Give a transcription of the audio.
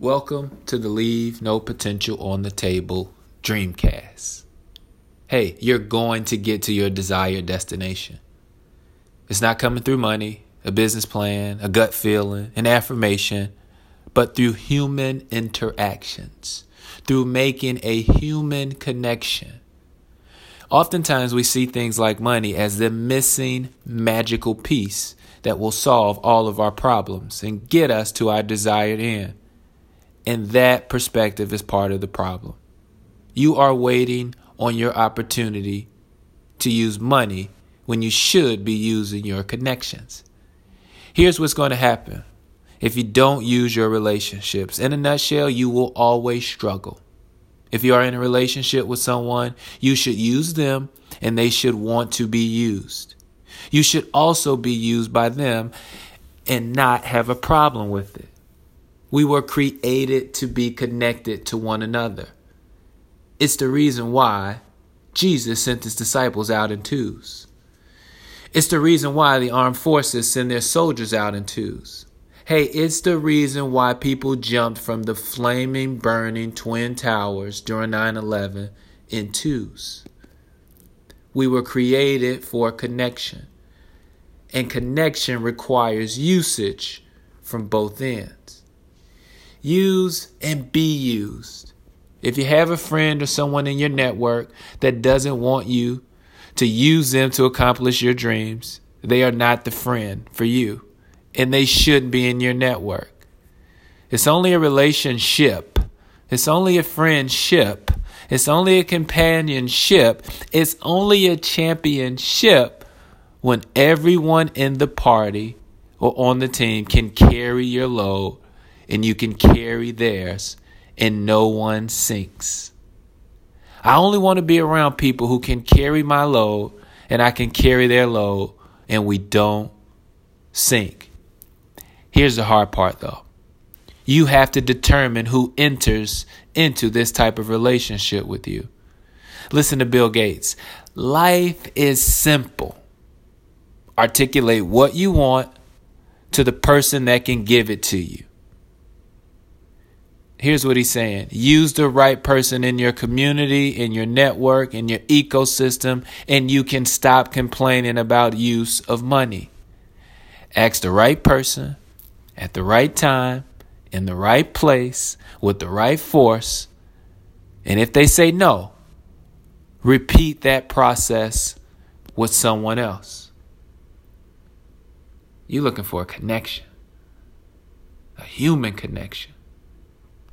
Welcome to the Leave No Potential on the Table Dreamcast. Hey, you're going to get to your desired destination. It's not coming through money, a business plan, a gut feeling, an affirmation, but through human interactions, through making a human connection. Oftentimes, we see things like money as the missing magical piece that will solve all of our problems and get us to our desired end. And that perspective is part of the problem. You are waiting on your opportunity to use money when you should be using your connections. Here's what's going to happen if you don't use your relationships. In a nutshell, you will always struggle. If you are in a relationship with someone, you should use them and they should want to be used. You should also be used by them and not have a problem with it. We were created to be connected to one another. It's the reason why Jesus sent his disciples out in twos. It's the reason why the armed forces send their soldiers out in twos. Hey, it's the reason why people jumped from the flaming, burning Twin Towers during 9 11 in twos. We were created for connection, and connection requires usage from both ends. Use and be used. If you have a friend or someone in your network that doesn't want you to use them to accomplish your dreams, they are not the friend for you, and they shouldn't be in your network. It's only a relationship, it's only a friendship, it's only a companionship, it's only a championship when everyone in the party or on the team can carry your load and you can carry theirs, and no one sinks. I only want to be around people who can carry my load and I can carry their load and we don't sink. Here's the hard part though. You have to determine who enters into this type of relationship with you. Listen to Bill Gates. Life is simple. Articulate what you want to the person that can give it to you here's what he's saying use the right person in your community, in your network, in your ecosystem, and you can stop complaining about use of money. Ask the right person at the right time, in the right place, with the right force. And if they say no, repeat that process with someone else. You're looking for a connection, a human connection